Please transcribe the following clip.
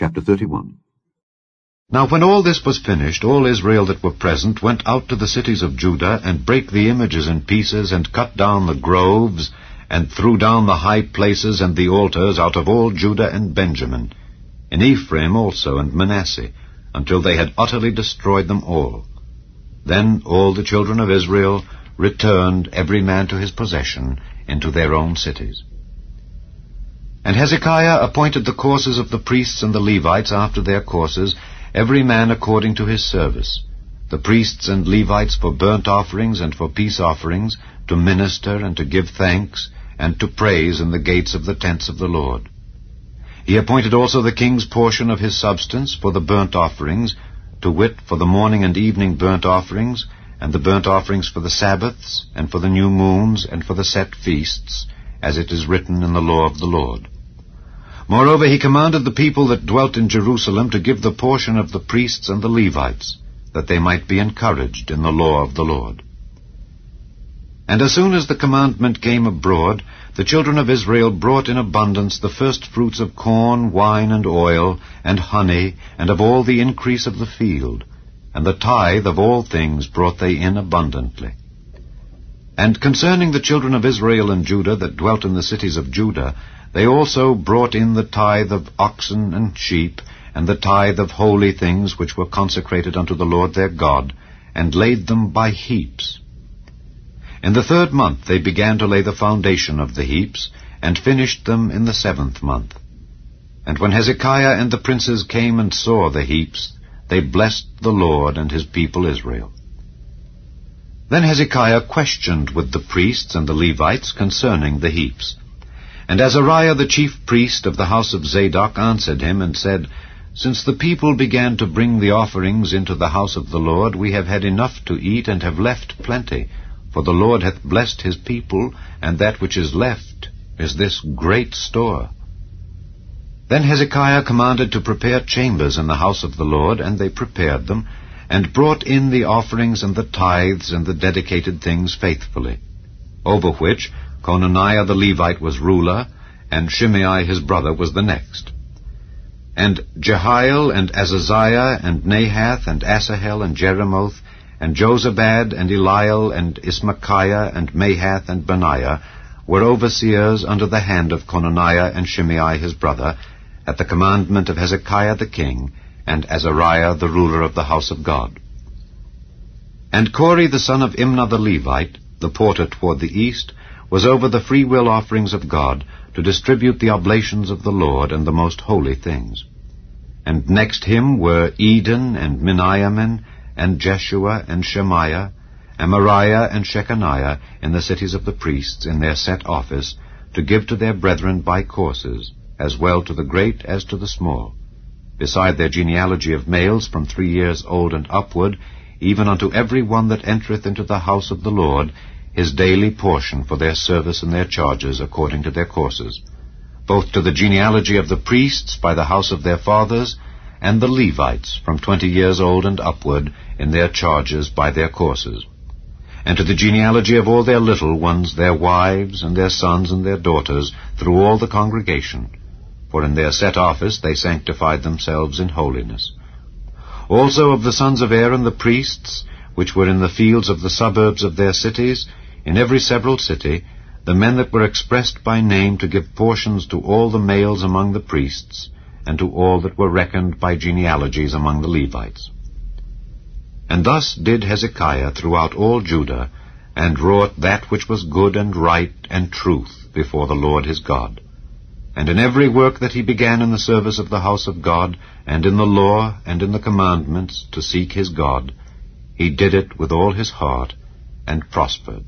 Chapter 31 Now when all this was finished, all Israel that were present went out to the cities of Judah, and brake the images in pieces, and cut down the groves, and threw down the high places and the altars out of all Judah and Benjamin, in Ephraim also and Manasseh, until they had utterly destroyed them all. Then all the children of Israel returned every man to his possession into their own cities. And Hezekiah appointed the courses of the priests and the Levites after their courses, every man according to his service, the priests and Levites for burnt offerings and for peace offerings, to minister and to give thanks, and to praise in the gates of the tents of the Lord. He appointed also the king's portion of his substance for the burnt offerings, to wit, for the morning and evening burnt offerings, and the burnt offerings for the Sabbaths, and for the new moons, and for the set feasts, as it is written in the law of the Lord. Moreover, he commanded the people that dwelt in Jerusalem to give the portion of the priests and the Levites, that they might be encouraged in the law of the Lord. And as soon as the commandment came abroad, the children of Israel brought in abundance the first fruits of corn, wine, and oil, and honey, and of all the increase of the field, and the tithe of all things brought they in abundantly. And concerning the children of Israel and Judah that dwelt in the cities of Judah, they also brought in the tithe of oxen and sheep, and the tithe of holy things which were consecrated unto the Lord their God, and laid them by heaps. In the third month they began to lay the foundation of the heaps, and finished them in the seventh month. And when Hezekiah and the princes came and saw the heaps, they blessed the Lord and his people Israel. Then Hezekiah questioned with the priests and the Levites concerning the heaps. And Azariah the chief priest of the house of Zadok answered him and said, Since the people began to bring the offerings into the house of the Lord, we have had enough to eat and have left plenty. For the Lord hath blessed his people, and that which is left is this great store. Then Hezekiah commanded to prepare chambers in the house of the Lord, and they prepared them, and brought in the offerings and the tithes and the dedicated things faithfully, over which Cononiah the Levite was ruler, and Shimei his brother was the next. And Jehiel and Azaziah and Nahath and Asahel and Jerimoth and Jozabad and Eliel and Ismachiah and Mahath and Benaiah were overseers under the hand of Cononiah and Shimei his brother, at the commandment of Hezekiah the king, and Azariah the ruler of the house of God. And Kore the son of Imnah the Levite, the porter toward the east, was over the freewill offerings of God, to distribute the oblations of the Lord and the most holy things. And next him were Eden and Miniamin, and Jeshua and Shemaiah, Amariah and Shechaniah in the cities of the priests in their set office, to give to their brethren by courses, as well to the great as to the small, beside their genealogy of males from three years old and upward, even unto every one that entereth into the house of the Lord, his daily portion for their service and their charges according to their courses, both to the genealogy of the priests by the house of their fathers, and the Levites from twenty years old and upward in their charges by their courses, and to the genealogy of all their little ones, their wives, and their sons and their daughters, through all the congregation, for in their set office they sanctified themselves in holiness. Also of the sons of Aaron the priests, which were in the fields of the suburbs of their cities, in every several city, the men that were expressed by name to give portions to all the males among the priests, and to all that were reckoned by genealogies among the Levites. And thus did Hezekiah throughout all Judah, and wrought that which was good and right and truth before the Lord his God. And in every work that he began in the service of the house of God, and in the law, and in the commandments, to seek his God, he did it with all his heart, and prospered.